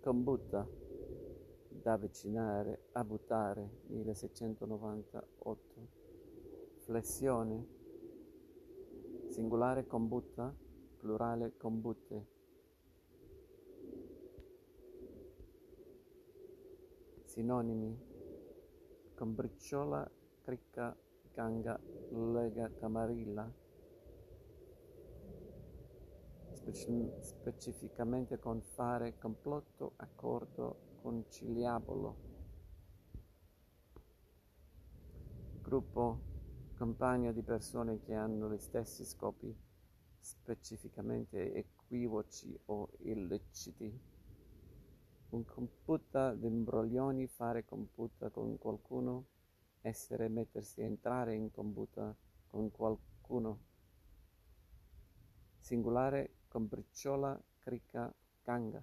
combutta, da avvicinare, a buttare, 1698. Flessione, singolare combutta, plurale combutte. Sinonimi, combriciola, cricca, ganga, lega, camarilla. Specificamente con fare, complotto, accordo, conciliabolo. Gruppo, compagno di persone che hanno gli stessi scopi, specificamente equivoci o illeciti. Un computa d'imbroglioni, fare computa con qualcuno, essere, mettersi, entrare in computa con qualcuno. Singolare, combricciola, cricca, canga.